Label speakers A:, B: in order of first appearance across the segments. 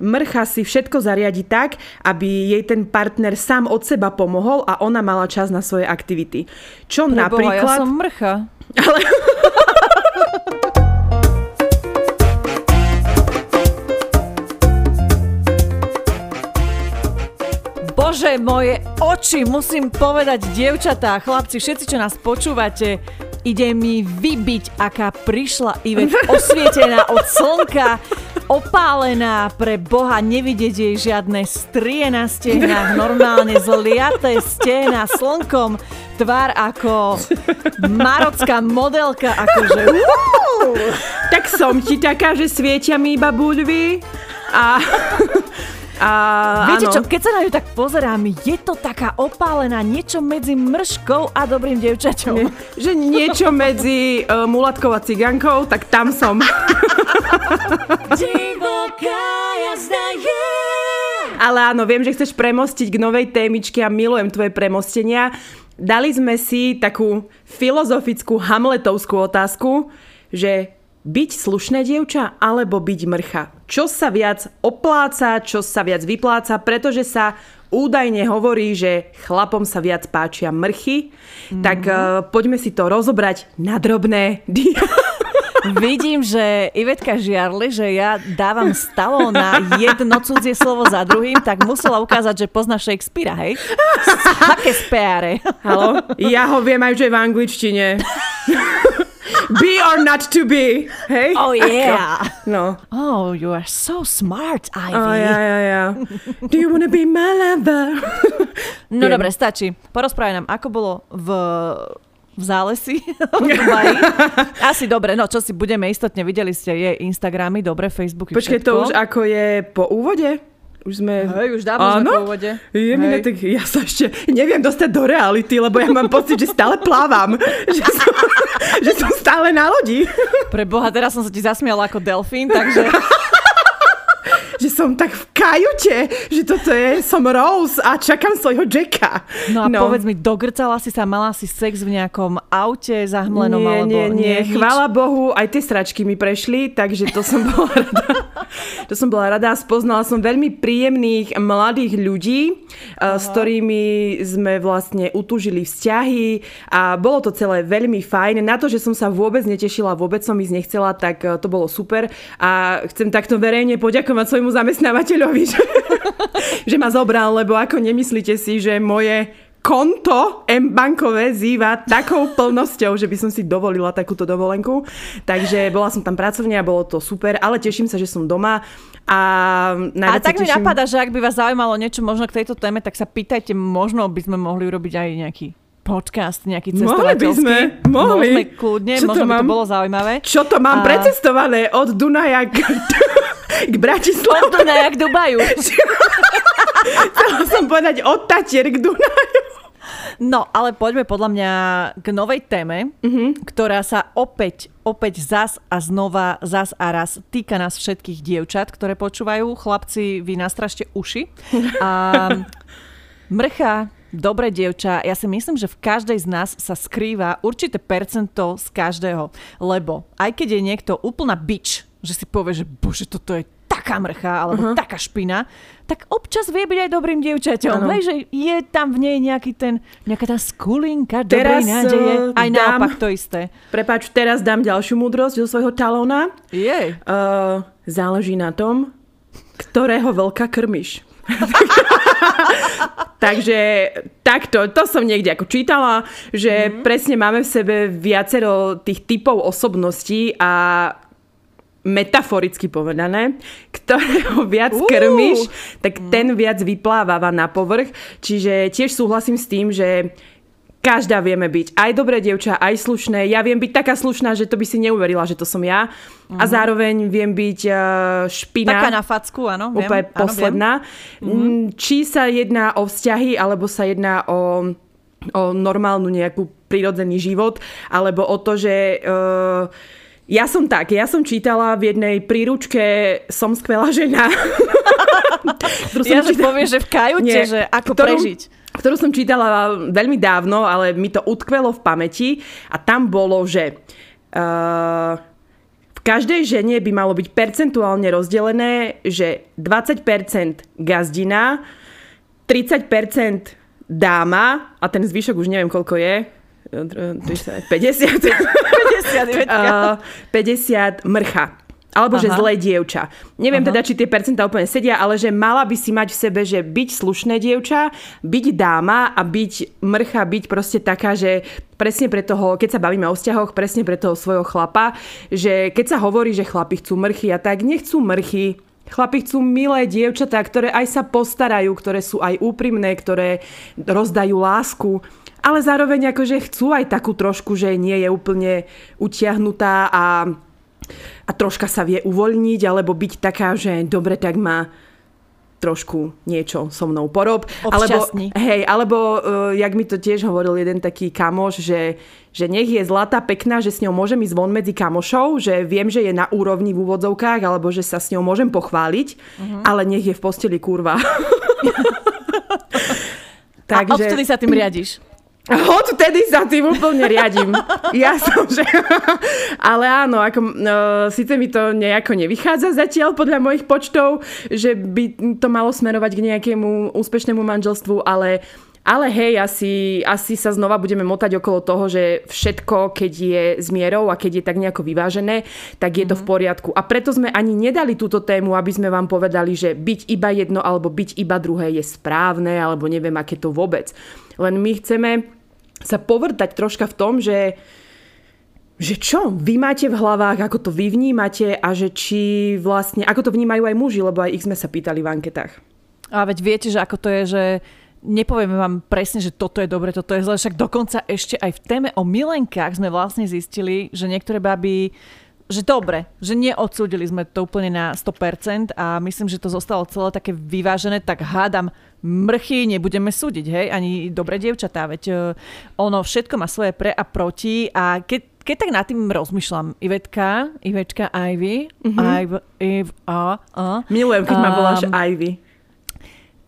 A: mrcha si všetko zariadi tak, aby jej ten partner sám od seba pomohol a ona mala čas na svoje aktivity. Čo
B: Preboha,
A: napríklad...
B: ja som mrcha.
A: Ale...
B: Bože, moje oči, musím povedať, dievčatá, chlapci, všetci, čo nás počúvate, ide mi vybiť, aká prišla Ivet osvietená od slnka, opálená pre Boha, nevidieť jej žiadne strie na stehnách, normálne zliaté stehna slnkom, tvár ako marocká modelka, akože
A: tak som ti taká, že svietia mi iba buľvy a... A,
B: Viete
A: áno.
B: čo, keď sa na ňu tak pozerám, je to taká opálená, niečo medzi mrškou a dobrým dievčaťom.
A: Nie, že niečo medzi uh, mulatkou a cigankou, tak tam som.
B: Divoká jazda je.
A: Ale áno, viem, že chceš premostiť k novej témičke a milujem tvoje premostenia. Dali sme si takú filozofickú hamletovskú otázku, že byť slušné dievča alebo byť mrcha? Čo sa viac opláca, čo sa viac vypláca, pretože sa údajne hovorí, že chlapom sa viac páčia mrchy. Mm-hmm. Tak uh, poďme si to rozobrať na drobné.
B: Vidím, že Ivetka žiarli, že ja dávam stalo na jedno cudzie slovo za druhým, tak musela ukázať, že pozná Shakespearea, hej? Aké speare.
A: Halo? Ja ho viem aj, že v angličtine. be or not to be. Hej?
B: Oh yeah.
A: No.
B: Oh, you are so smart, Ivy.
A: Oh, ja, ja, ja. Do you wanna be my lover?
B: No
A: Viem.
B: dobre, stačí. Porozprávaj nám, ako bolo v v zálesi v Dubaji. Asi dobre, no čo si budeme istotne, videli ste jej Instagramy, dobre, Facebooky,
A: Počkej,
B: všetko.
A: to už ako je po úvode? Už sme...
B: Hej, už dávno sme
A: Áno?
B: po úvode.
A: Je mi tak, ja sa ešte neviem dostať do reality, lebo ja mám pocit, že stále plávam. že, som, že som stále na lodi.
B: Pre Boha, teraz som sa ti zasmiala ako delfín, takže
A: Že som tak v kajute, že toto je, som Rose a čakám svojho Jacka.
B: No a no. povedz mi, dogrcala si sa, mala si sex v nejakom aute zahmlenom
A: nie,
B: alebo
A: nie, nie,
B: nič?
A: chvála Bohu, aj tie stračky mi prešli, takže to som bola rada. to som bola rada, spoznala som veľmi príjemných mladých ľudí, Aha. s ktorými sme vlastne utúžili vzťahy a bolo to celé veľmi fajn. Na to, že som sa vôbec netešila, vôbec som ísť nechcela, tak eh, to bolo super a chcem takto verejne poďakovať svojmu zamestnávateľovi, že, že ma zobral, lebo ako nemyslíte si, že moje konto M-bankové zýva takou plnosťou, že by som si dovolila takúto dovolenku. Takže bola som tam pracovne a bolo to super, ale teším sa, že som doma. A,
B: A tak
A: sa
B: mi
A: teším...
B: napadá, že ak by vás zaujímalo niečo možno k tejto téme, tak sa pýtajte, možno by sme mohli urobiť aj nejaký podcast, nejaký
A: Mohli by
B: cestovateľský.
A: sme, mohli.
B: Môžeme kľudne,
A: Čo to
B: možno by to
A: mám?
B: bolo zaujímavé.
A: Čo to mám
B: A-
A: precestované od Dunaja k, k Bratislave?
B: Od Dunaja k Dubaju.
A: Chcela som povedať od Tatier k Dunaju.
B: No, ale poďme podľa mňa k novej téme, mm-hmm. ktorá sa opäť, opäť zas a znova, zas a raz týka nás všetkých dievčat, ktoré počúvajú. Chlapci, vy nastražte uši. A mrcha, dobre dievča, ja si myslím, že v každej z nás sa skrýva určité percento z každého. Lebo aj keď je niekto úplná bič, že si povie, že bože, toto je taká mrcha, alebo uh-huh. taká špina, tak občas vie byť aj dobrým dievčaťom. Hej, že je tam v nej nejaký ten, nejaká tá skulinka
A: Teraz,
B: dobrej nádeje.
A: eh,
B: Aj
A: dám-
B: naopak to isté.
A: Prepač, teraz dám ďalšiu múdrosť zo svojho talóna.
B: Jej.
A: Uh, záleží na tom, ktorého vlka krmiš. Takže takto, to som niekde ako čítala, že mm. presne máme v sebe viacero tých typov osobností a metaforicky povedané, ktorého viac
B: Uú.
A: krmiš, tak ten viac vypláváva na povrch. Čiže tiež súhlasím s tým, že každá vieme byť aj dobré dievča, aj slušné. Ja viem byť taká slušná, že to by si neuverila, že to som ja. A zároveň viem byť uh, špina.
B: Taká na facku, áno. Viem,
A: úplne
B: áno,
A: posledná. Mm, Či sa jedná o vzťahy, alebo sa jedná o, o normálnu nejakú prírodzený život, alebo o to, že... Uh, ja som tak, ja som čítala v jednej príručke Som skvelá žena.
B: Viem. Ja, že
A: čítala-
B: povieš, že v kajute,
A: Nie,
B: že ako
A: ktorú-
B: prežiť.
A: Ktorú som čítala veľmi dávno, ale mi to utkvelo v pamäti. A tam bolo, že uh, v každej žene by malo byť percentuálne rozdelené, že 20% gazdina, 30% dáma a ten zvyšok už neviem koľko je, 50, 50, 50 mrcha. Alebo Aha. že zlé dievča. Neviem Aha. teda, či tie percentá úplne sedia, ale že mala by si mať v sebe, že byť slušné dievča, byť dáma a byť mrcha, byť proste taká, že presne pre toho, keď sa bavíme o vzťahoch, presne pre toho svojho chlapa, že keď sa hovorí, že chlapi chcú mrchy a tak, nechcú mrchy, Chlapi chcú milé dievčatá, ktoré aj sa postarajú, ktoré sú aj úprimné, ktoré rozdajú lásku, ale zároveň akože chcú aj takú trošku, že nie je úplne utiahnutá a a troška sa vie uvoľniť, alebo byť taká, že dobre, tak má trošku niečo so mnou porob. Alebo, hej, alebo uh, jak mi to tiež hovoril jeden taký kamoš, že, že nech je zlatá, pekná, že s ňou môžem ísť von medzi kamošov, že viem, že je na úrovni v úvodzovkách, alebo že sa s ňou môžem pochváliť, uh-huh. ale nech je v posteli kurva.
B: Takže... A odtedy sa tým riadiš?
A: Odtedy sa tým úplne riadím. Ja som, že... Ale áno, ako, no, síce mi to nejako nevychádza zatiaľ podľa mojich počtov, že by to malo smerovať k nejakému úspešnému manželstvu, ale ale hej, asi, asi sa znova budeme motať okolo toho, že všetko, keď je s mierou a keď je tak nejako vyvážené, tak je to v mhm. poriadku. A preto sme ani nedali túto tému, aby sme vám povedali, že byť iba jedno alebo byť iba druhé je správne, alebo neviem, aké to vôbec. Len my chceme sa povrtať troška v tom, že že čo vy máte v hlavách, ako to vy vnímate a že či vlastne, ako to vnímajú aj muži, lebo aj ich sme sa pýtali v anketách.
B: A veď viete, že ako to je, že nepovieme vám presne, že toto je dobre, toto je zle, však dokonca ešte aj v téme o milenkách sme vlastne zistili, že niektoré baby že dobre, že neodsúdili sme to úplne na 100% a myslím, že to zostalo celé také vyvážené, tak hádam mrchy nebudeme súdiť, hej, ani dobre dievčatá, veď uh, ono všetko má svoje pre a proti a keď, keď tak nad tým rozmýšľam, Ivetka, Ivečka Ivy, mm-hmm. Iv, Iv, a, a.
A: Milujem, keď um, ma voláš Ivy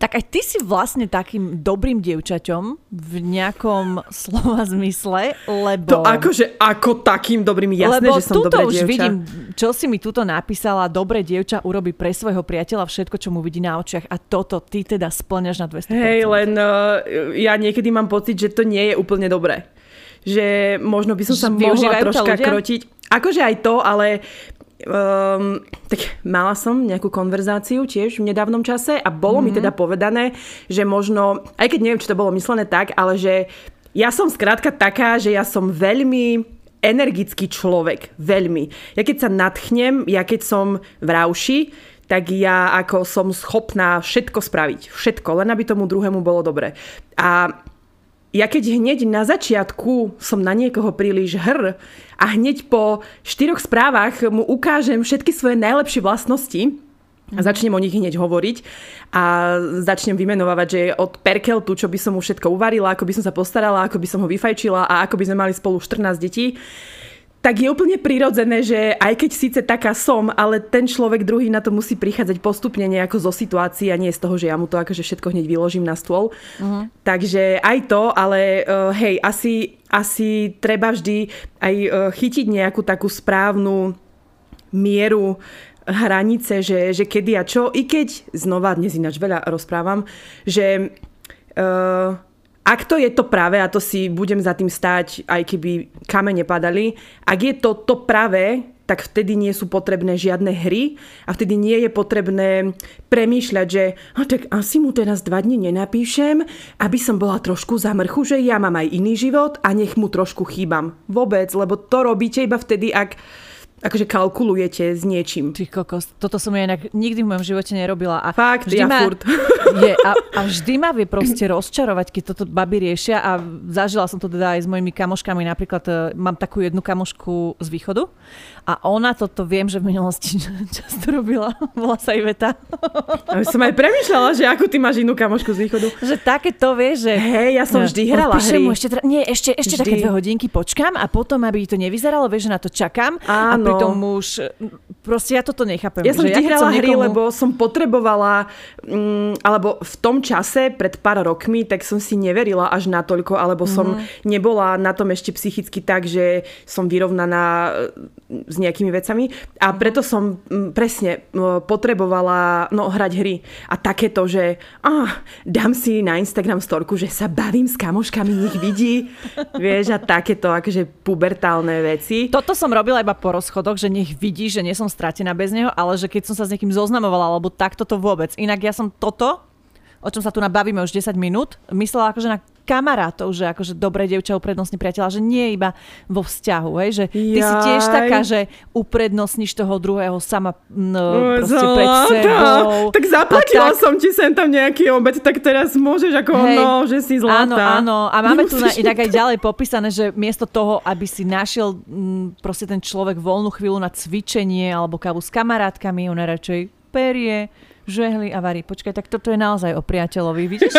B: tak aj ty si vlastne takým dobrým dievčaťom v nejakom slova zmysle, lebo...
A: To akože ako takým dobrým, jasné,
B: lebo
A: že som dobré
B: už
A: dievča.
B: vidím, čo si mi tuto napísala, dobré dievča urobí pre svojho priateľa všetko, čo mu vidí na očiach a toto ty teda splňaš na 200%.
A: Hej, len uh, ja niekedy mám pocit, že to nie je úplne dobré. Že možno by som sa mohla troška krotiť. Akože aj to, ale Um, tak mala som nejakú konverzáciu tiež v nedávnom čase a bolo mm-hmm. mi mhm. teda povedané, že možno, aj keď neviem, či to bolo myslené tak, ale že ja som skrátka taká, že ja som veľmi energický človek. Veľmi. Ja keď sa nadchnem, ja keď som v rauši, tak ja ako som schopná všetko spraviť. Všetko, len aby tomu druhému bolo dobre. A ja keď hneď na začiatku som na niekoho príliš hr a hneď po štyroch správach mu ukážem všetky svoje najlepšie vlastnosti, a začnem o nich hneď hovoriť a začnem vymenovať, že od perkeltu, čo by som mu všetko uvarila, ako by som sa postarala, ako by som ho vyfajčila a ako by sme mali spolu 14 detí, tak je úplne prirodzené, že aj keď síce taká som, ale ten človek druhý na to musí prichádzať postupne nejako zo situácií a nie z toho, že ja mu to akože všetko hneď vyložím na stôl. Uh-huh. Takže aj to, ale uh, hej, asi, asi treba vždy aj uh, chytiť nejakú takú správnu mieru hranice, že, že kedy a čo. I keď, znova, dnes ináč veľa rozprávam, že... Uh, ak to je to práve, a to si budem za tým stáť, aj keby kamene padali, ak je to to práve, tak vtedy nie sú potrebné žiadne hry a vtedy nie je potrebné premýšľať, že no, tak asi mu teraz dva dní nenapíšem, aby som bola trošku za mrchu, že ja mám aj iný život a nech mu trošku chýbam. Vôbec, lebo to robíte iba vtedy, ak akože kalkulujete s niečím.
B: Ty kokos, toto som ja inak nikdy v mojom živote nerobila. A
A: Fakt,
B: vždy
A: ja
B: ma,
A: furt.
B: Je, a, a vždy ma vie proste rozčarovať, keď toto baby riešia a zažila som to teda aj s mojimi kamoškami. Napríklad e, mám takú jednu kamošku z východu a ona toto viem, že v minulosti často robila. Volá sa Iveta.
A: A som aj premyšľala, že ako ty máš inú kamošku z východu.
B: Že také to vieš, že...
A: Hej, ja som vždy hrala hry.
B: Mu ešte, nie, ešte, ešte také dve hodinky počkám a potom, aby to nevyzeralo, vieš, že na to čakám.
A: Áno.
B: A pritom muž... Proste ja toto nechápem.
A: Ja som vždy hrala
B: keď som
A: hry,
B: niekomu-
A: lebo som potrebovala, mm, alebo v tom čase, pred pár rokmi, tak som si neverila až natoľko, alebo som
B: Mhm.
A: nebola na tom ešte psychicky tak, že som vyrovnaná e, s nejakými vecami. A
B: Mhm.
A: preto som mm, presne potrebovala no, hrať hry. A takéto, že ah, dám si na Instagram storku, že sa bavím s kamoškami, nech vidí. Vieš, a takéto akože pubertálne veci.
B: Toto som robila iba po rozchodoch, že nech vidí, že nie som stratená bez neho, ale že keď som sa s niekým zoznamovala, alebo takto to vôbec. Inak ja som toto, o čom sa tu nabavíme už 10 minút, myslela akože na kamarátov, že akože dobré dievča uprednostní priateľa, že nie iba vo vzťahu, hej, že ty si tiež
A: Jaj.
B: taká, že uprednostníš toho druhého sama no, proste pred sebou.
A: Tak zaplatila
B: tak-
A: som ti sem tam nejaký obed, tak teraz môžeš ako
B: Hej.
A: no, že si zlatá.
B: Áno, áno. A máme tu na,
A: Nemusíš
B: inak aj ďalej popísané, že miesto toho, aby si našiel mm, proste ten človek voľnú chvíľu na cvičenie alebo kávu s kamarátkami, ona radšej perie, žehli a varí. Počkaj, tak toto je naozaj o priateľovi, vidíš?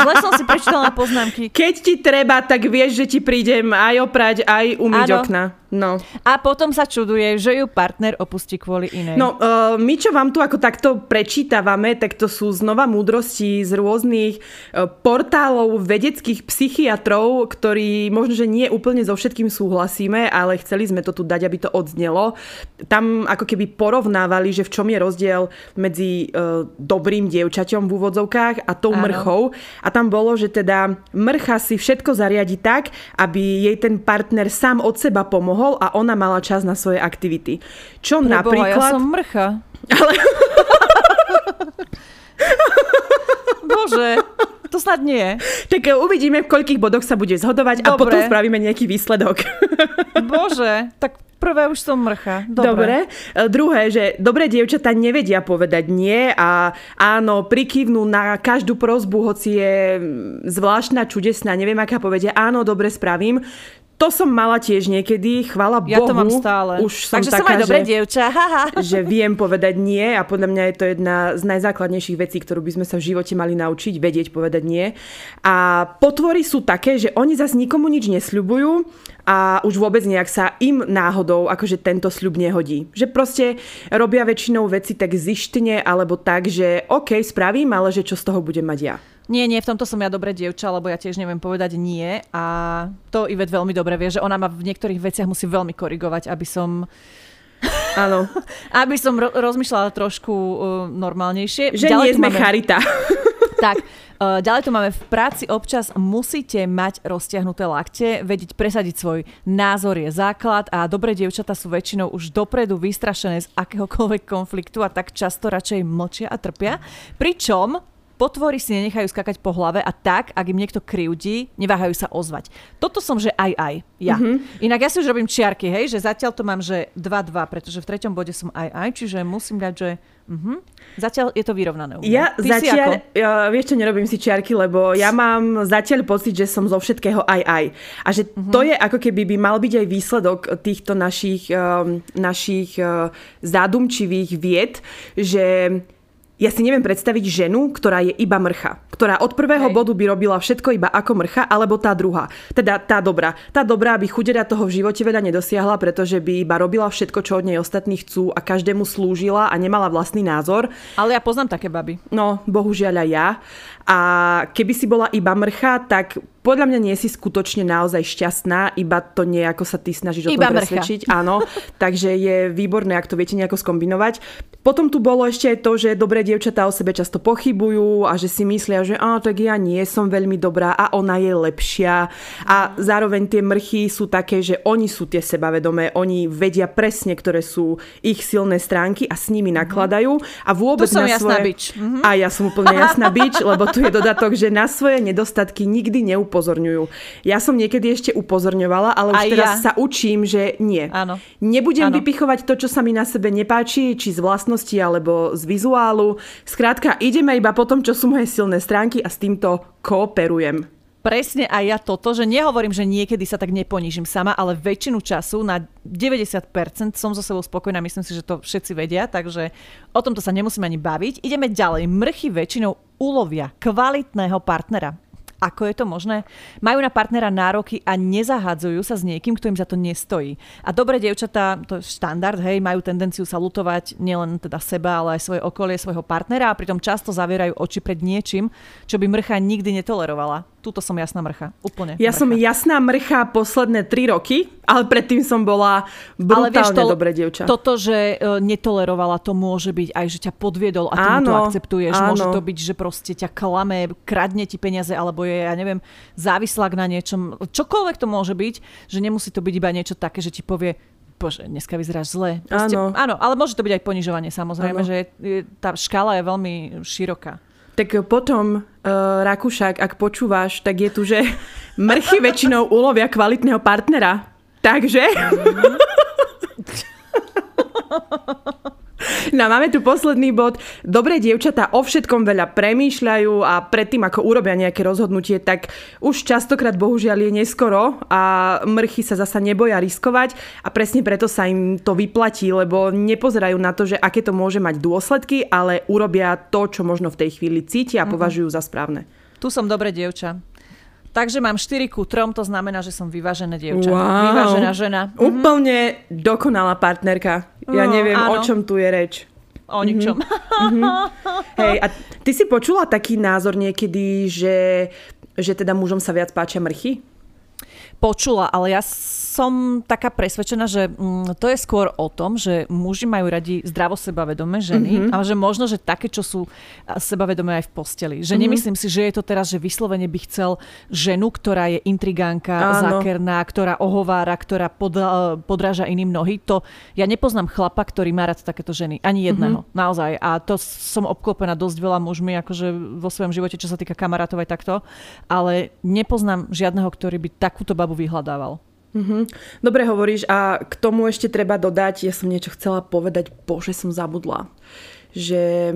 B: Zle som si prečítala poznámky.
A: Keď ti treba, tak vieš, že ti prídem aj oprať, aj umyť
B: Áno.
A: okna. No.
B: A potom sa čuduje, že ju partner opustí kvôli inej.
A: No, uh, my čo vám tu ako takto prečítavame, tak to sú znova múdrosti z rôznych uh, portálov vedeckých psychiatrov, ktorí možno, že nie úplne so všetkým súhlasíme, ale chceli sme to tu dať, aby to odznelo. Tam ako keby porovnávali, že v čom je rozdiel medzi uh, dobrým dievčaťom v úvodzovkách a tou
B: Áno.
A: mrchou. A tam bolo, že teda mrcha si všetko zariadi tak, aby jej ten partner sám od seba pomohol a ona mala čas na svoje aktivity. Čo
B: Preboha,
A: napríklad...
B: ja som mrcha.
A: Ale
B: Bože, to snad nie.
A: tak e, uvidíme, v koľkých bodoch sa bude zhodovať a
B: Dobre.
A: potom spravíme nejaký výsledok.
B: Bože, tak prvé už som mrcha. Dobre.
A: Dobre. E, Druhé, že dobré dievčatá nevedia povedať nie a áno, prikývnú na každú prozbu, hoci je mm, zvláštna, čudesná, neviem aká povedia, áno, dobre spravím. To som mala tiež niekedy, chvála
B: Ja
A: Bohu.
B: to mám stále.
A: Už som
B: Takže
A: taká,
B: som aj dobré
A: že...
B: dievča.
A: Že viem povedať nie a podľa mňa je to jedna z najzákladnejších vecí, ktorú by sme sa v živote mali naučiť, vedieť povedať nie. A potvory sú také, že oni zase nikomu nič nesľubujú a už vôbec nejak sa im náhodou akože tento sľub nehodí. Že proste robia väčšinou veci tak zištne alebo tak, že OK, spravím, ale že čo z toho budem mať ja.
B: Nie, nie, v tomto som ja dobré dievča, lebo ja tiež neviem povedať nie a to Ivet veľmi dobre vie, že ona ma v niektorých veciach musí veľmi korigovať, aby som,
A: Áno,
B: aby som ro- rozmýšľala trošku uh, normálnejšie.
A: že nie
B: tu
A: sme
B: máme,
A: charita.
B: Tak, uh, ďalej tu máme v práci občas musíte mať roztiahnuté lakte, vedieť presadiť svoj názor je základ a dobré dievčatá sú väčšinou už dopredu vystrašené z akéhokoľvek konfliktu a tak často radšej mlčia a trpia. Pričom Potvory si nenechajú skakať po hlave a tak, ak im niekto krivdí, neváhajú sa ozvať. Toto som, že aj aj, ja. Mm-hmm. Inak ja si už robím čiarky, hej, že zatiaľ to mám, že 2-2, pretože v treťom bode som aj aj, čiže musím dať, že uh-huh. zatiaľ je to vyrovnané. u mňa.
A: Ja
B: Ty
A: zatiaľ, ja, vieš čo, nerobím si čiarky, lebo ja mám zatiaľ pocit, že som zo všetkého aj aj. A že
B: Mhm.
A: to je ako keby by mal byť aj výsledok týchto našich, um, našich uh, zádumčivých vied, že ja si neviem predstaviť ženu, ktorá je iba mrcha. Ktorá od prvého
B: Hej.
A: bodu by robila všetko iba ako mrcha, alebo tá druhá. Teda tá dobrá. Tá dobrá by chudera toho v živote veľa nedosiahla, pretože by iba robila všetko, čo od nej ostatní chcú a každému slúžila a nemala vlastný názor.
B: Ale ja poznám také baby.
A: No, bohužiaľ aj ja. A keby si bola iba mrcha, tak podľa mňa nie si skutočne naozaj šťastná, iba to nejako sa ty snažíš o
B: Iba
A: tom
B: mrcha.
A: presvedčiť. Áno, takže je výborné, ak to viete nejako skombinovať. Potom tu bolo ešte aj to, že dobré dievčatá o sebe často pochybujú a že si myslia, že á, tak ja nie som veľmi dobrá a ona je lepšia. A zároveň tie mrchy sú také, že oni sú tie sebavedomé, oni vedia presne, ktoré sú ich silné stránky a s nimi nakladajú. A vôbec
B: Tu som
A: na
B: jasná
A: svoje...
B: bič. Mhm.
A: A ja som úplne jasná bič, lebo tu je dodatok, že na svoje nedostatky nikdy neupozorňujú. Ja som niekedy ešte upozorňovala, ale už
B: Aj
A: teraz
B: ja.
A: sa učím, že nie.
B: Áno.
A: Nebudem
B: Áno.
A: vypichovať to, čo sa mi na sebe nepáči, či z vlastnosti alebo z vizuálu. Skrátka, ideme iba po tom, čo sú moje silné stránky a s týmto kooperujem.
B: Presne aj ja toto, že nehovorím, že niekedy sa tak neponížim sama, ale väčšinu času na 90% som so sebou spokojná, myslím si, že to všetci vedia, takže o tomto sa nemusíme ani baviť. Ideme ďalej. Mrchy väčšinou ulovia kvalitného partnera. Ako je to možné? Majú na partnera nároky a nezahádzajú sa s niekým, kto im za to nestojí. A dobré dievčatá, to je štandard, hej, majú tendenciu sa lutovať nielen teda seba, ale aj svoje okolie, svojho partnera a pritom často zavierajú oči pred niečím, čo by mrcha nikdy netolerovala. Tuto som jasná mrcha. Úplne.
A: Ja
B: mrcha.
A: som jasná mrcha posledné tri roky, ale predtým som bola brutálne ale vieš, to, dobré dievča.
B: Toto, že uh, netolerovala, to môže byť aj, že ťa podviedol a ty áno, mu to akceptuješ. Áno. Môže to byť, že proste ťa klame, kradne ti peniaze, alebo je, ja neviem, závislák na niečom. Čokoľvek to môže byť, že nemusí to byť iba niečo také, že ti povie, bože, dneska vyzeráš zle.
A: Proste, áno.
B: áno, ale môže to byť aj ponižovanie samozrejme, áno. že je, tá škála je veľmi široká.
A: Tak potom, uh, Rakúšak, ak počúvaš, tak je tu, že mrchy väčšinou ulovia kvalitného partnera. Takže... No máme tu posledný bod. Dobré dievčatá o všetkom veľa premýšľajú a predtým, ako urobia nejaké rozhodnutie, tak už častokrát bohužiaľ je neskoro a mrchy sa zasa neboja riskovať a presne preto sa im to vyplatí, lebo nepozerajú na to, že aké to môže mať dôsledky, ale urobia to, čo možno v tej chvíli cítia a mhm. považujú za správne.
B: Tu som dobré dievča. Takže mám 4 ku 3, to znamená, že som vyvážené dievča.
A: Wow.
B: Vyvážená žena.
A: Úplne mhm. dokonalá partnerka. Ja no, neviem, áno. o čom tu je reč.
B: O ničom.
A: Mm-hmm. Hej, a ty si počula taký názor niekedy, že, že teda mužom sa viac páčia mrchy?
B: Počula, ale ja som taká presvedčená, že mm, to je skôr o tom, že muži majú radi zdravo sebavedomé ženy, mm-hmm. ale že možno, že také, čo sú sebavedomé aj v posteli. Že mm-hmm. nemyslím si, že je to teraz, že vyslovene by chcel ženu, ktorá je intrigánka, Áno. zákerná, ktorá ohovára, ktorá pod, podráža iným nohy. To ja nepoznám chlapa, ktorý má rád takéto ženy. Ani jedného. Mm-hmm. Naozaj. A to som obklopená dosť veľa mužmi, akože vo svojom živote, čo sa týka kamarátov aj takto. Ale nepoznám žiadneho, ktorý by takúto babu vyhľadával.
A: Mm-hmm. Dobre hovoríš a k tomu ešte treba dodať, ja som niečo chcela povedať, bože som zabudla, že...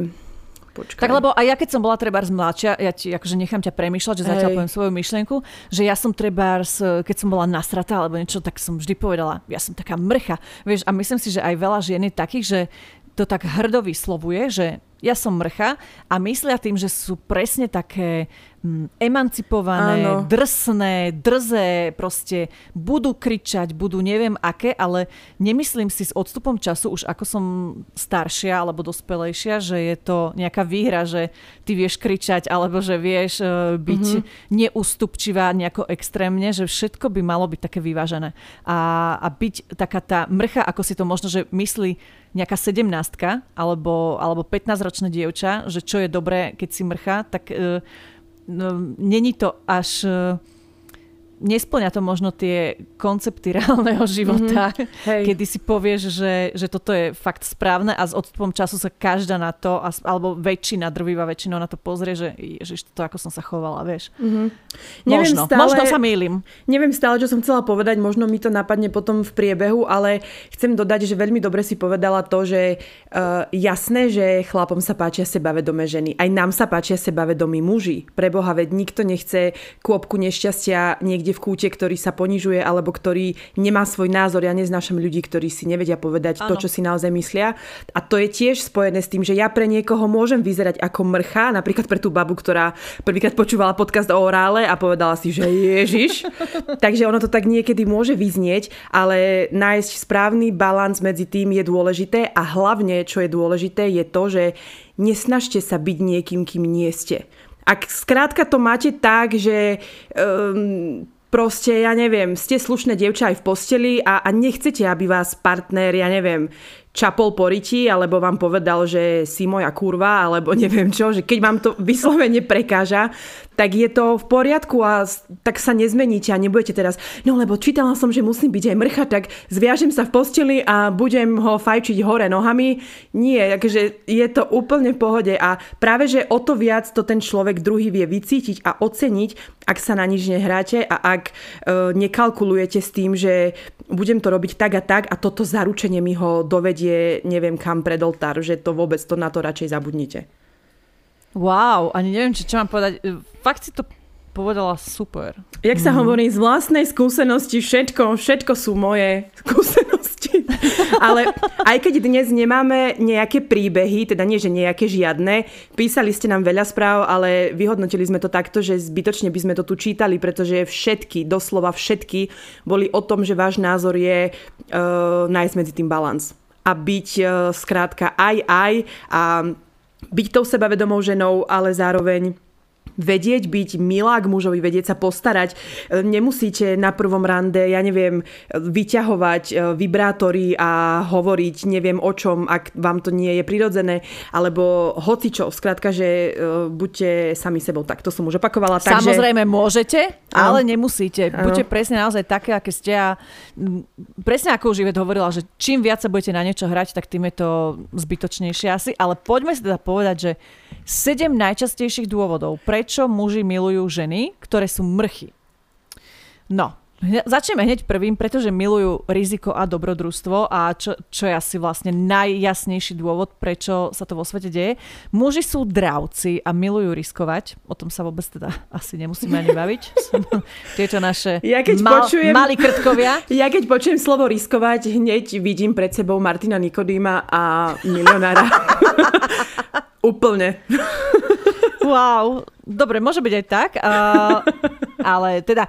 B: Počkaj. Tak lebo aj ja keď som bola treba z mladšia, ja ti akože nechám ťa premýšľať, že zatiaľ poviem svoju myšlienku, že ja som treba, keď som bola nasratá alebo niečo, tak som vždy povedala, ja som taká mrcha. Vieš, a myslím si, že aj veľa žien je takých, že to tak hrdo vyslovuje, že ja som mrcha a myslia tým, že sú presne také Mm, emancipované, Áno. drsné, drzé, proste budú kričať, budú neviem aké, ale nemyslím si s odstupom času, už ako som staršia alebo dospelejšia, že je to nejaká výhra, že ty vieš kričať alebo že vieš uh, byť mm-hmm. neústupčivá nejako extrémne, že všetko by malo byť také vyvážené. A, a byť taká tá mrcha, ako si to možno, že myslí nejaká sedemnástka alebo, alebo 15-ročné dievča, že čo je dobré, keď si mrcha, tak uh, no, není to až nesplňa to možno tie koncepty reálneho života, mm-hmm. kedy si povieš, že, že toto je fakt správne a s odstupom času sa každá na to, alebo väčšina, drvivá väčšina na to pozrie, že ježiš, to ako som sa chovala, vieš. Mm-hmm. Neviem možno, stále, možno sa mýlim.
A: Neviem stále, čo som chcela povedať, možno mi to napadne potom v priebehu, ale chcem dodať, že veľmi dobre si povedala to, že uh, jasné, že chlapom sa páčia sebavedomé ženy. Aj nám sa páčia sebavedomí muži. Preboha, veď nikto nechce kôpku nešťastia niekde niekde v kúte, ktorý sa ponižuje alebo ktorý nemá svoj názor. Ja neznášam ľudí, ktorí si nevedia povedať ano. to, čo si naozaj myslia. A to je tiež spojené s tým, že ja pre niekoho môžem vyzerať ako mrcha, napríklad pre tú babu, ktorá prvýkrát počúvala podcast o orále a povedala si, že Ježiš. Takže ono to tak niekedy môže vyznieť, ale nájsť správny balans medzi tým je dôležité a hlavne, čo je dôležité, je to, že nesnažte sa byť niekým, kým nie ste. Ak skrátka to máte tak, že um, proste, ja neviem, ste slušné dievča aj v posteli a, a nechcete, aby vás partner, ja neviem, čapol po riti, alebo vám povedal, že si moja kurva, alebo neviem čo, že keď vám to vyslovene prekáža, tak je to v poriadku a tak sa nezmeníte a nebudete teraz, no lebo čítala som, že musím byť aj mrcha, tak zviažem sa v posteli a budem ho fajčiť hore nohami. Nie, takže je to úplne v pohode a práve, že o to viac to ten človek druhý vie vycítiť a oceniť, ak sa na nič nehráte a ak e, nekalkulujete s tým, že budem to robiť tak a tak a toto zaručenie mi ho dovedie neviem kam pred oltár, že to vôbec to na to radšej zabudnite.
B: Wow, ani neviem, či, čo mám povedať. Fakt si to povedala super.
A: Jak sa mm. hovorí, z vlastnej skúsenosti všetko, všetko sú moje skúsenosti. Ale aj keď dnes nemáme nejaké príbehy, teda nie, že nejaké žiadne, písali ste nám veľa správ, ale vyhodnotili sme to takto, že zbytočne by sme to tu čítali, pretože všetky, doslova všetky, boli o tom, že váš názor je uh, nájsť medzi tým balans. A byť uh, skrátka aj aj a byť tou sebavedomou ženou, ale zároveň vedieť byť milá k mužovi, vedieť sa postarať. E, nemusíte na prvom rande, ja neviem, vyťahovať e, vibrátory a hovoriť neviem o čom, ak vám to nie je prirodzené, alebo hocičo. Skrátka, že e, buďte sami sebou. Tak to som už opakovala.
B: Takže... Samozrejme môžete, ale nemusíte. Ano. Buďte presne naozaj také, aké ste a presne ako už Ivet hovorila, že čím viac sa budete na niečo hrať, tak tým je to zbytočnejšie asi. Ale poďme si teda povedať, že 7 najčastejších dôvodov, prečo muži milujú ženy, ktoré sú mrchy. No, Začneme hneď prvým, pretože milujú riziko a dobrodružstvo a čo, čo je asi vlastne najjasnejší dôvod, prečo sa to vo svete deje. Muži sú dravci a milujú riskovať. O tom sa vôbec teda asi nemusíme ani baviť. Tieto naše ja keď mal, počujem, malí krtkovia.
A: Ja keď počujem slovo riskovať, hneď vidím pred sebou Martina Nikodýma a milionára. Úplne.
B: Wow. Dobre, môže byť aj tak. Uh, ale teda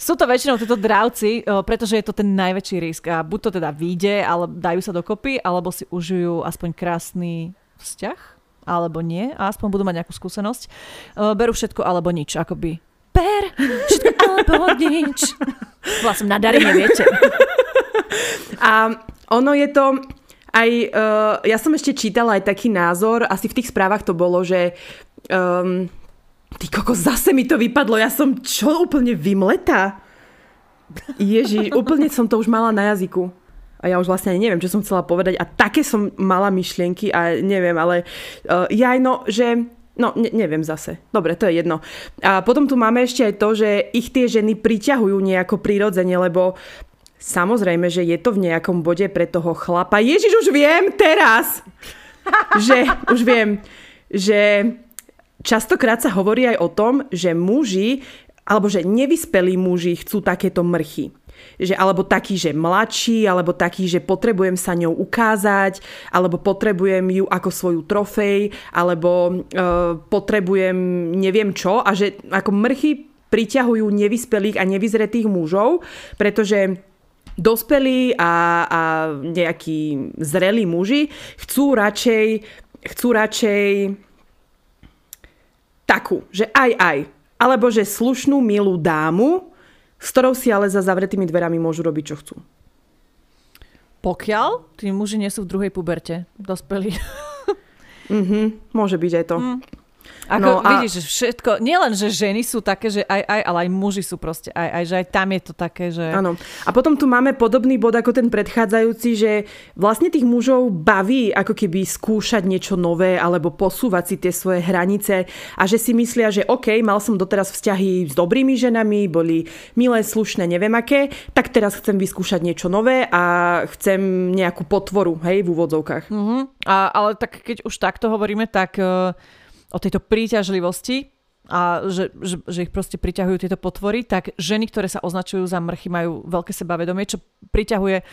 B: sú to väčšinou títo dravci, pretože je to ten najväčší risk. A buď to teda vyjde, ale dajú sa dokopy, alebo si užijú aspoň krásny vzťah, alebo nie. A aspoň budú mať nejakú skúsenosť. Berú všetko alebo nič, akoby per, všetko alebo nič. Bola na darine, viete.
A: A ono je to, aj, uh, ja som ešte čítala aj taký názor, asi v tých správach to bolo, že um, Ty koko, zase mi to vypadlo. Ja som čo úplne vymletá? Ježi, úplne som to už mala na jazyku. A ja už vlastne neviem, čo som chcela povedať. A také som mala myšlienky a neviem, ale uh, ja no, že No, ne, neviem zase. Dobre, to je jedno. A potom tu máme ešte aj to, že ich tie ženy priťahujú nejako prirodzene, lebo samozrejme, že je to v nejakom bode pre toho chlapa. Ježiš, už viem teraz! že, už viem, že Častokrát sa hovorí aj o tom, že muži, alebo že nevyspelí muži chcú takéto mrchy. Že, alebo taký, že mladší, alebo taký, že potrebujem sa ňou ukázať, alebo potrebujem ju ako svoju trofej, alebo e, potrebujem neviem čo. A že ako mrchy priťahujú nevyspelých a nevyzretých mužov, pretože dospelí a, a nejakí zrelí muži chcú radšej, chcú radšej takú, že aj aj. Alebo že slušnú, milú dámu, s ktorou si ale za zavretými dverami môžu robiť, čo chcú.
B: Pokiaľ tí muži nie sú v druhej puberte, dospelí.
A: Mhm, môže byť aj to. Mm.
B: Ako no a... vidíš, všetko, nielen, že ženy sú také, že aj, aj, ale aj muži sú proste aj, aj, že aj tam je to také, že...
A: Áno. A potom tu máme podobný bod ako ten predchádzajúci, že vlastne tých mužov baví ako keby skúšať niečo nové alebo posúvať si tie svoje hranice a že si myslia, že OK, mal som doteraz vzťahy s dobrými ženami, boli milé, slušné, neviem aké, tak teraz chcem vyskúšať niečo nové a chcem nejakú potvoru, hej, v úvodzovkách.
B: Uh-huh. A, ale tak keď už takto hovoríme, tak uh, o tejto príťažlivosti a že, že, že ich proste priťahujú tieto potvory, tak ženy, ktoré sa označujú za mrchy, majú veľké sebavedomie, čo priťahuje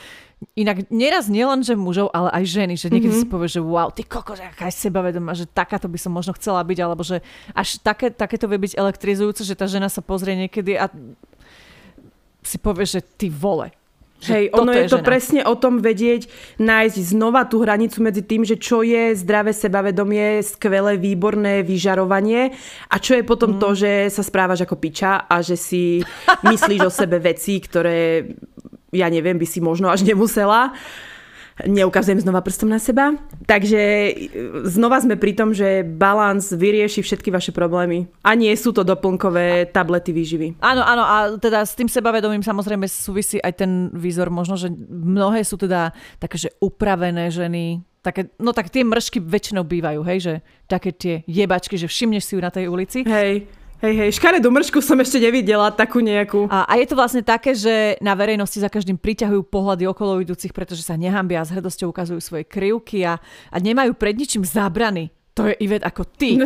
B: inak nieraz nielen, že mužov, ale aj ženy, že niekedy mm-hmm. si povie, že wow, ty koko, že aká je sebavedomá, že takáto by som možno chcela byť, alebo že až také, takéto vie byť elektrizujúce, že tá žena sa pozrie niekedy a si povie, že ty vole,
A: Hej, ono je, je to žena. presne o tom vedieť, nájsť znova tú hranicu medzi tým, že čo je zdravé sebavedomie, skvelé, výborné vyžarovanie a čo je potom mm. to, že sa správaš ako piča a že si myslíš o sebe veci, ktoré ja neviem, by si možno až nemusela neukazujem znova prstom na seba. Takže e, znova sme pri tom, že balans vyrieši všetky vaše problémy. A nie sú to doplnkové tablety výživy.
B: Áno, áno, a teda s tým sebavedomím samozrejme súvisí aj ten výzor. Možno, že mnohé sú teda také, že upravené ženy, také, no tak tie mršky väčšinou bývajú, hej, že také tie jebačky, že všimneš si ju na tej ulici.
A: Hej. Hej, hej, škaredú mršku som ešte nevidela, takú nejakú.
B: A, a je to vlastne také, že na verejnosti za každým priťahujú pohľady okolo idúcich, pretože sa nehambia a s hrdosťou ukazujú svoje krivky a, a nemajú pred ničím zábrany. To je Ivet ako ty.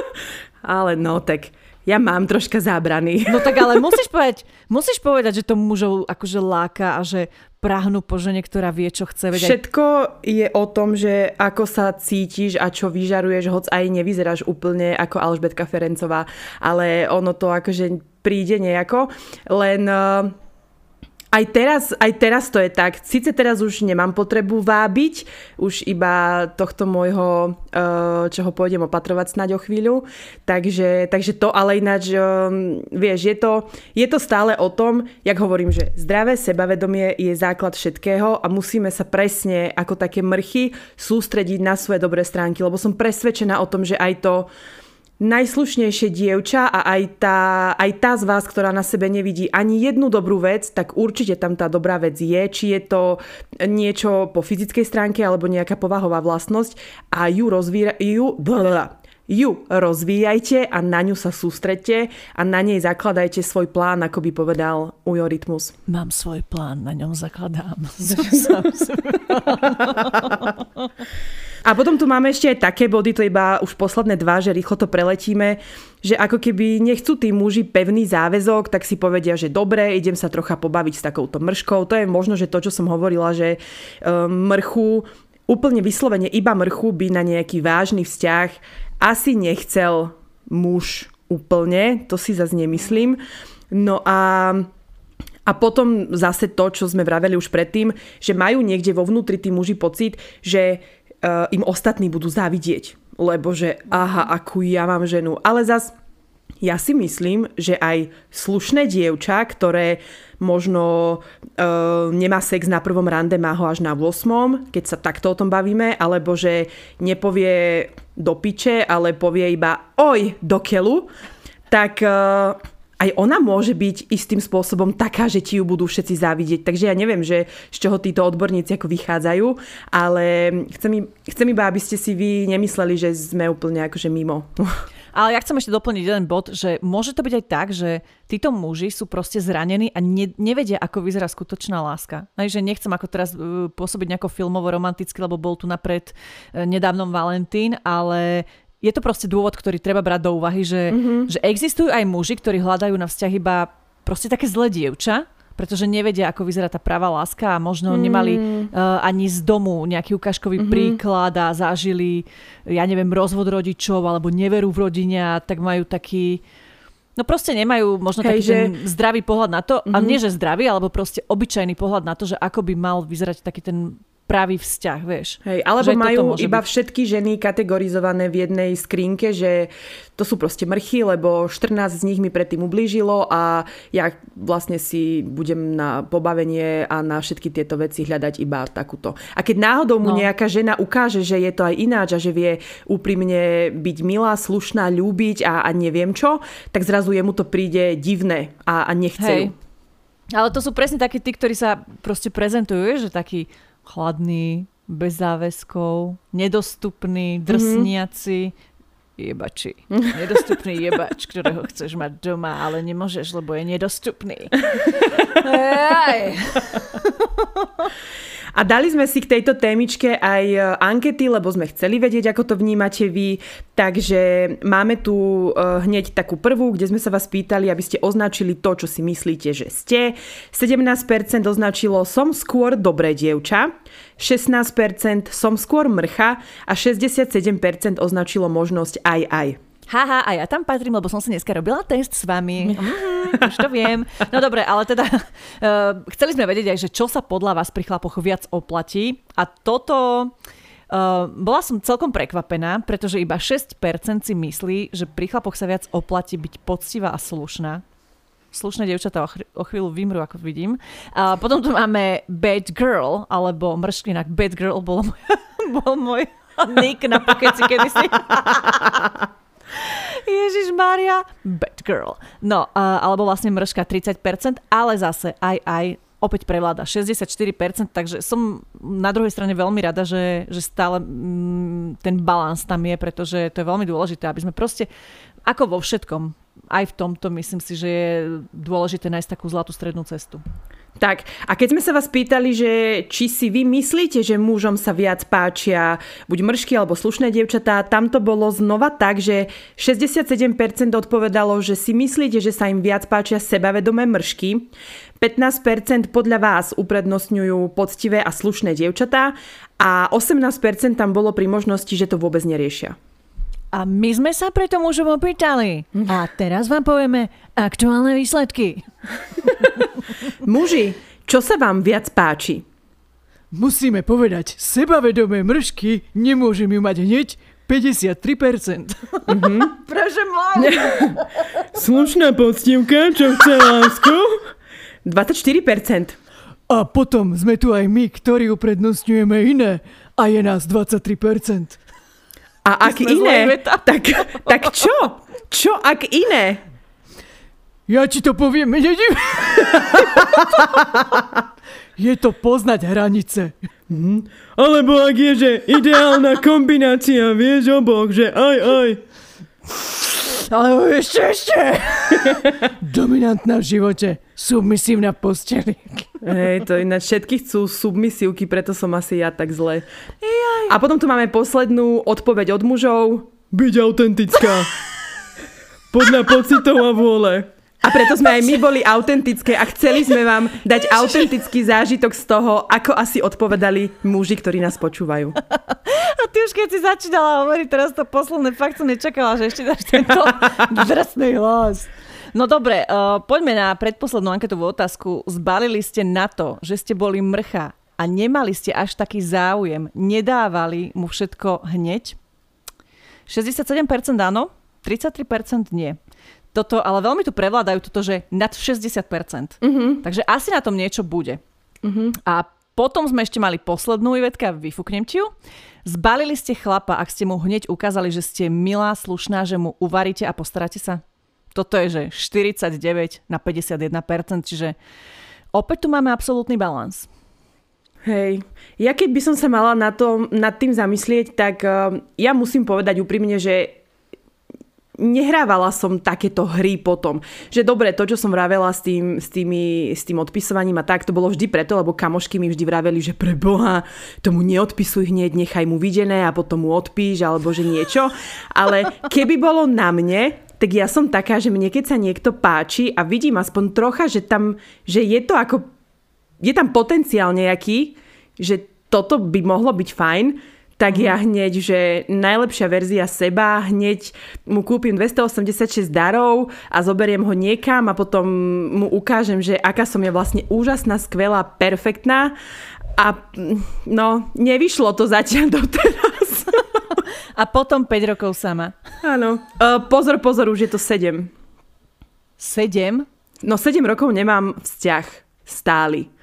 A: Ale no, tak ja mám troška zábrany.
B: No tak ale musíš povedať, musíš povedať, že to mužov akože láka a že prahnú po žene, ktorá vie, čo chce vedieť.
A: Všetko je o tom, že ako sa cítiš a čo vyžaruješ, hoc aj nevyzeráš úplne ako Alžbetka Ferencová, ale ono to akože príde nejako, len uh, aj teraz, aj teraz to je tak. Sice teraz už nemám potrebu vábiť, už iba tohto môjho, uh, čo ho pôjdem opatrovať snáď o chvíľu. Takže, takže to, ale ináč, um, vieš, je to, je to stále o tom, jak hovorím, že zdravé sebavedomie je základ všetkého a musíme sa presne ako také mrchy sústrediť na svoje dobré stránky, lebo som presvedčená o tom, že aj to najslušnejšie dievča a aj tá, aj tá z vás, ktorá na sebe nevidí ani jednu dobrú vec, tak určite tam tá dobrá vec je, či je to niečo po fyzickej stránke alebo nejaká povahová vlastnosť a ju rozvíjajú, ju rozvíjajte a na ňu sa sústredte a na nej zakladajte svoj plán, ako by povedal Ujo Rytmus.
B: Mám svoj plán, na ňom zakladám.
A: A potom tu máme ešte aj také body, to iba už posledné dva, že rýchlo to preletíme, že ako keby nechcú tí muži pevný záväzok, tak si povedia, že dobre, idem sa trocha pobaviť s takouto mrškou. To je možno, že to, čo som hovorila, že um, mrchu, úplne vyslovene iba mrchu by na nejaký vážny vzťah asi nechcel muž úplne, to si zase nemyslím. No a a potom zase to, čo sme vraveli už predtým, že majú niekde vo vnútri tí muži pocit, že uh, im ostatní budú závidieť. Lebo že aha, akú ja mám ženu. Ale zas ja si myslím, že aj slušné dievča, ktoré možno uh, nemá sex na prvom rande, má ho až na 8, keď sa takto o tom bavíme, alebo že nepovie do piče, ale povie iba oj do kelu, tak uh, aj ona môže byť istým spôsobom taká, že ti ju budú všetci závidieť. Takže ja neviem, že z čoho títo odborníci ako vychádzajú, ale chcem, chcem iba, aby ste si vy nemysleli, že sme úplne akože mimo.
B: Ale ja chcem ešte doplniť jeden bod, že môže to byť aj tak, že títo muži sú proste zranení a ne, nevedia, ako vyzerá skutočná láska. Aj, nechcem ako teraz uh, pôsobiť nejako filmovo romanticky, lebo bol tu napred uh, nedávnom Valentín, ale je to proste dôvod, ktorý treba brať do úvahy, že, mm-hmm. že existujú aj muži, ktorí hľadajú na vzťah iba proste také zlé dievča, pretože nevedia, ako vyzerá tá pravá láska a možno mm. nemali uh, ani z domu nejaký ukážkový mm-hmm. príklad a zažili, ja neviem, rozvod rodičov alebo neveru v rodine a tak majú taký No proste nemajú možno Hej, taký že... ten zdravý pohľad na to, mm-hmm. ale nie že zdravý, alebo proste obyčajný pohľad na to, že ako by mal vyzerať taký ten pravý vzťah, vieš.
A: Hej, alebo že majú iba byť. všetky ženy kategorizované v jednej skrinke, že to sú proste mrchy, lebo 14 z nich mi predtým ublížilo a ja vlastne si budem na pobavenie a na všetky tieto veci hľadať iba takúto. A keď náhodou mu no. nejaká žena ukáže, že je to aj ináč a že vie úprimne byť milá, slušná, ľúbiť a, a neviem čo, tak zrazu jemu to príde divné a, a nechce Hej. ju.
B: Ale to sú presne takí tí, ktorí sa proste prezentujú, že taký chladný, bez záväzkov, nedostupný, mhm. drsniaci, mm-hmm. jebači. Nedostupný jebač, ktorého chceš mať doma, ale nemôžeš, lebo je nedostupný.
A: A dali sme si k tejto témičke aj e, ankety, lebo sme chceli vedieť, ako to vnímate vy. Takže máme tu e, hneď takú prvú, kde sme sa vás pýtali, aby ste označili to, čo si myslíte, že ste. 17% označilo som skôr dobré dievča, 16% som skôr mrcha a 67% označilo možnosť aj aj.
B: Haha, a ja tam patrím, lebo som si dneska robila test s vami. Mm, už to viem. No dobre, ale teda uh, chceli sme vedieť aj, že čo sa podľa vás pri chlapoch viac oplatí. A toto... Uh, bola som celkom prekvapená, pretože iba 6% si myslí, že pri chlapoch sa viac oplatí byť poctivá a slušná. Slušné dievčatá o, chr- o chvíľu vymru, ako vidím. A potom tu máme Bad Girl, alebo mršklinak Bad Girl bol môj, bol môj nick na pokeci kedysi. Ježiš Maria, bad girl. No, uh, alebo vlastne mrška 30%, ale zase aj aj opäť prevláda 64%, takže som na druhej strane veľmi rada, že, že stále mm, ten balans tam je, pretože to je veľmi dôležité, aby sme proste, ako vo všetkom, aj v tomto myslím si, že je dôležité nájsť takú zlatú strednú cestu.
A: Tak, a keď sme sa vás pýtali, že či si vy myslíte, že mužom sa viac páčia buď mršky alebo slušné dievčatá, tam to bolo znova tak, že 67% odpovedalo, že si myslíte, že sa im viac páčia sebavedomé mršky, 15% podľa vás uprednostňujú poctivé a slušné dievčatá a 18% tam bolo pri možnosti, že to vôbec neriešia.
B: A my sme sa preto mužom opýtali. A teraz vám povieme aktuálne výsledky.
A: Muži, čo sa vám viac páči?
C: Musíme povedať, sebavedomé mršky nemôžem ju mať hneď 53%.
B: Prože môj.
A: Slušná poctivka, čo chce lásku? 24%.
C: A potom sme tu aj my, ktorí uprednostňujeme iné. A je nás 23%.
A: A ak iné, tak, tak čo? Čo ak iné?
C: Ja ti to poviem, nedivím. je to poznať hranice.
A: Alebo ak je, že ideálna kombinácia, vieš oboch, že aj, aj.
C: Ale ešte, ešte. Dominantná v živote, submisívna v posteli.
A: Hej, to ináč všetky chcú submisívky, preto som asi ja tak zle. A potom tu máme poslednú odpoveď od mužov. Byť autentická. Podľa pocitov a vôle. A preto sme aj my boli autentické a chceli sme vám dať autentický zážitok z toho, ako asi odpovedali muži, ktorí nás počúvajú.
B: A ty už keď si začínala hovoriť teraz to posledné, fakt som nečakala, že ešte dáš tento drsný hlas. No dobre, uh, poďme na predposlednú anketovú otázku. Zbalili ste na to, že ste boli mrcha a nemali ste až taký záujem, nedávali mu všetko hneď? 67% áno, 33% nie. Toto, ale veľmi tu prevládajú toto, že nad 60%. Mm-hmm. Takže asi na tom niečo bude. Mm-hmm. A potom sme ešte mali poslednú Ivetka, vyfúknem ti ju. Zbalili ste chlapa, ak ste mu hneď ukázali, že ste milá, slušná, že mu uvaríte a postaráte sa? Toto je, že 49 na 51%, čiže opäť tu máme absolútny balans.
A: Hej, ja keď by som sa mala na to, nad tým zamyslieť, tak uh, ja musím povedať úprimne, že nehrávala som takéto hry potom. Že dobre, to, čo som vravela s tým, s, tými, s tým odpisovaním a tak, to bolo vždy preto, lebo kamošky mi vždy vraveli, že pre Boha, tomu neodpisuj hneď, nechaj mu videné a potom mu odpíš, alebo že niečo. Ale keby bolo na mne, tak ja som taká, že mne keď sa niekto páči a vidím aspoň trocha, že tam, že je to ako, je tam potenciál nejaký, že toto by mohlo byť fajn, tak ja hneď, že najlepšia verzia seba, hneď mu kúpim 286 darov a zoberiem ho niekam a potom mu ukážem, že aká som je vlastne úžasná, skvelá, perfektná a no, nevyšlo to zatiaľ doteraz.
B: A potom 5 rokov sama.
A: Áno. Uh, pozor, pozor, už je to 7.
B: 7?
A: No 7 rokov nemám vzťah stály.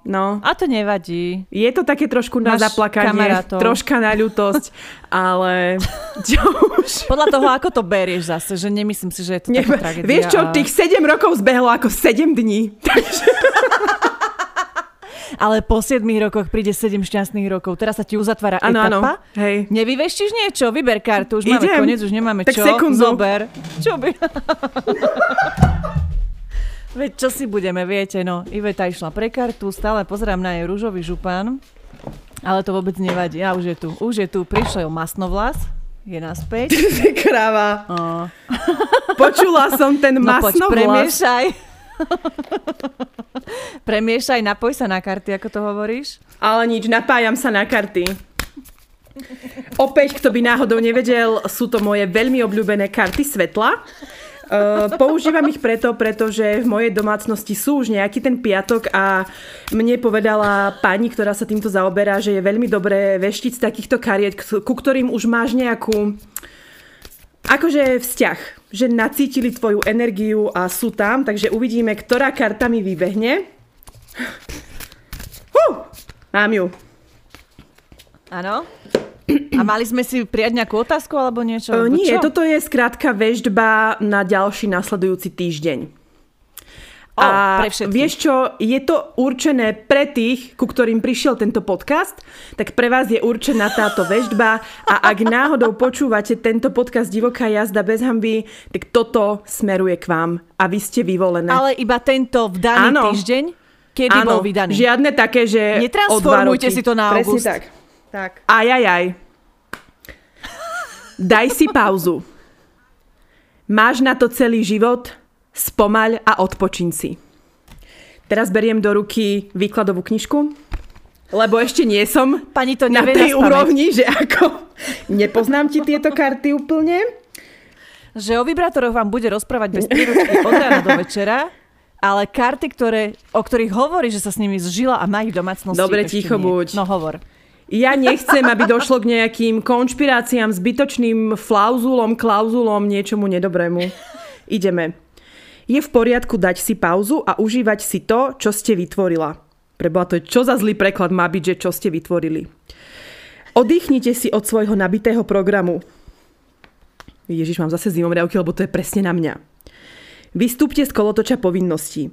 A: No.
B: A to nevadí.
A: Je to také trošku na
B: Máš
A: zaplakanie,
B: kamarátov.
A: troška na ľutosť, ale čo už...
B: Podľa toho, ako to berieš zase, že nemyslím si, že je to
A: Ne,
B: taká tragédia.
A: vieš čo,
B: a-
A: tých 7 rokov zbehlo ako 7 dní.
B: Ale po 7 rokoch príde 7 šťastných rokov. Teraz sa ti uzatvára
A: áno.
B: etapa.
A: Hej.
B: Nevyveštíš niečo? Vyber kartu. Už máme
A: Idem.
B: koniec, už nemáme
A: Tak
B: čo.
A: sekundu.
B: Zober. Čo by... Veď čo si budeme, viete, no. Iveta išla pre kartu, stále pozerám na jej rúžový župán. Ale to vôbec nevadí. A už je tu. Už je tu. Prišiel masnovlas. Je naspäť.
A: Kráva.
B: O,
A: Počula som ten
B: no poď,
A: masno vlas.
B: premiešaj. premiešaj, napoj sa na karty, ako to hovoríš.
A: Ale nič, napájam sa na karty. Opäť, kto by náhodou nevedel, sú to moje veľmi obľúbené karty svetla. Uh, používam ich preto, pretože v mojej domácnosti sú už nejaký ten piatok a mne povedala pani, ktorá sa týmto zaoberá, že je veľmi dobré veštiť z takýchto kariet, ku ktorým už máš nejakú akože vzťah, že nacítili tvoju energiu a sú tam, takže uvidíme, ktorá karta mi vybehne. Hú, mám ju.
B: Áno. A mali sme si prijať nejakú otázku alebo niečo?
A: O,
B: Alebo
A: nie,
B: čo?
A: toto je skrátka veždba na ďalší nasledujúci týždeň.
B: O, pre všetkých.
A: vieš čo, je to určené pre tých, ku ktorým prišiel tento podcast, tak pre vás je určená táto vežba a ak náhodou počúvate tento podcast Divoká jazda bez hamby, tak toto smeruje k vám a vy ste vyvolené.
B: Ale iba tento v daný
A: Áno.
B: týždeň? kedy
A: Áno,
B: bol vydaný.
A: žiadne také, že o
B: Netransformujte si to na
A: Presne
B: august.
A: tak.
B: Tak.
A: Aj, aj, aj. Daj si pauzu. Máš na to celý život, spomaľ a odpočin si. Teraz beriem do ruky výkladovú knižku, lebo ešte nie som
B: Pani to
A: na tej úrovni, že ako nepoznám ti tieto karty úplne.
B: Že o vibrátoroch vám bude rozprávať bez príručky od rána do večera, ale karty, ktoré, o ktorých hovorí, že sa s nimi zžila a má ich v domácnosti.
A: Dobre, ticho
B: nie.
A: buď.
B: No hovor.
A: Ja nechcem, aby došlo k nejakým konšpiráciám, zbytočným flauzulom, klauzulom, niečomu nedobrému. Ideme. Je v poriadku dať si pauzu a užívať si to, čo ste vytvorila. Preboha, to je čo za zlý preklad má byť, že čo ste vytvorili. Oddychnite si od svojho nabitého programu. Ježiš, mám zase zimomriavky, lebo to je presne na mňa. Vystúpte z kolotoča povinností.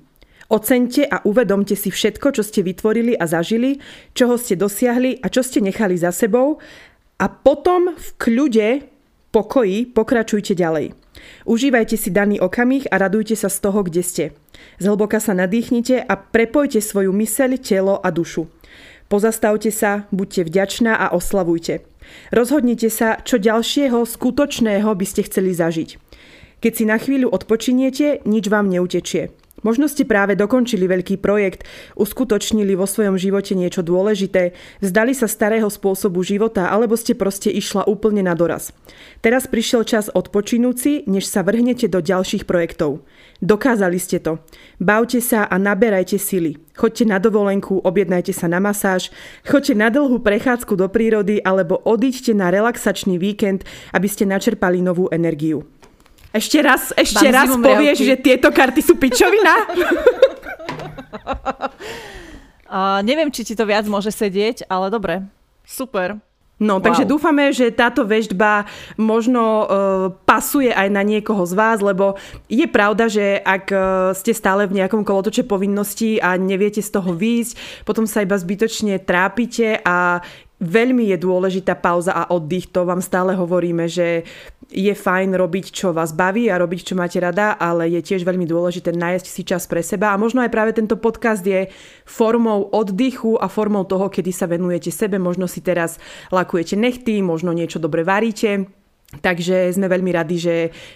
A: Oceňte a uvedomte si všetko, čo ste vytvorili a zažili, čoho ste dosiahli a čo ste nechali za sebou a potom v kľude, pokoji pokračujte ďalej. Užívajte si daný okamih a radujte sa z toho, kde ste. Zhlboka sa nadýchnite a prepojte svoju myseľ, telo a dušu. Pozastavte sa, buďte vďačná a oslavujte. Rozhodnite sa, čo ďalšieho skutočného by ste chceli zažiť. Keď si na chvíľu odpočiniete, nič vám neutečie. Možno ste práve dokončili veľký projekt, uskutočnili vo svojom živote niečo dôležité, vzdali sa starého spôsobu života alebo ste proste išla úplne na doraz. Teraz prišiel čas odpočinúť si, než sa vrhnete do ďalších projektov. Dokázali ste to. Bavte sa a naberajte sily. Choďte na dovolenku, objednajte sa na masáž, choďte na dlhú prechádzku do prírody alebo odíďte na relaxačný víkend, aby ste načerpali novú energiu. Ešte raz, ešte
B: Mám
A: raz povieš, že tieto karty sú pičovina?
B: A neviem, či ti to viac môže sedieť, ale dobre. Super.
A: No, takže
B: Wow.
A: dúfame, že táto veštba možno uh, pasuje aj na niekoho z vás, lebo je pravda, že ak uh, ste stále v nejakom kolotoče povinností a neviete z toho výjsť, potom sa iba zbytočne trápite a veľmi je dôležitá pauza a oddych. To vám stále hovoríme, že je fajn robiť, čo vás baví a robiť, čo máte rada, ale je tiež veľmi dôležité nájsť si čas pre seba a možno aj práve tento podcast je formou oddychu a formou toho, kedy sa venujete sebe. Možno si teraz lakujete nechty, možno niečo dobre varíte. Takže sme veľmi radi, že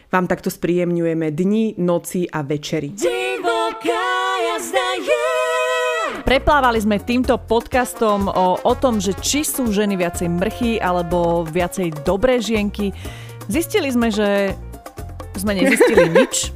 A: vám takto spríjemňujeme dni, noci a večery.
B: Preplávali sme týmto podcastom o, o tom, že či sú ženy viacej mrchy alebo viacej dobré žienky. Zistili sme, že sme nezistili nič.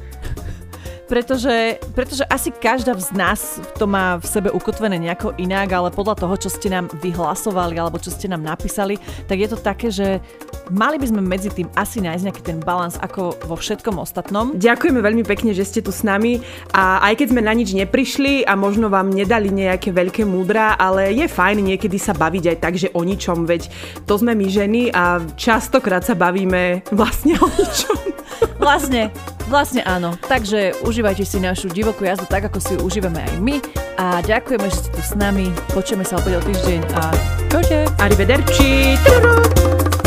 B: Pretože, pretože asi každá z nás to má v sebe ukotvené nejako inak, ale podľa toho, čo ste nám vyhlasovali alebo čo ste nám napísali, tak je to také, že mali by sme medzi tým asi nájsť nejaký ten balans ako vo všetkom ostatnom.
A: Ďakujeme veľmi pekne, že ste tu s nami a aj keď sme na nič neprišli a možno vám nedali nejaké veľké múdra, ale je fajn niekedy sa baviť aj tak, že o ničom, veď to sme my ženy a častokrát sa bavíme vlastne o ničom.
B: Vlastne, vlastne áno. Takže užívajte si našu divokú jazdu tak, ako si ju užívame aj my. A ďakujeme, že ste tu s nami. Počujeme sa opäť o týždeň a čaute.
A: Arrivederci! Tuduru!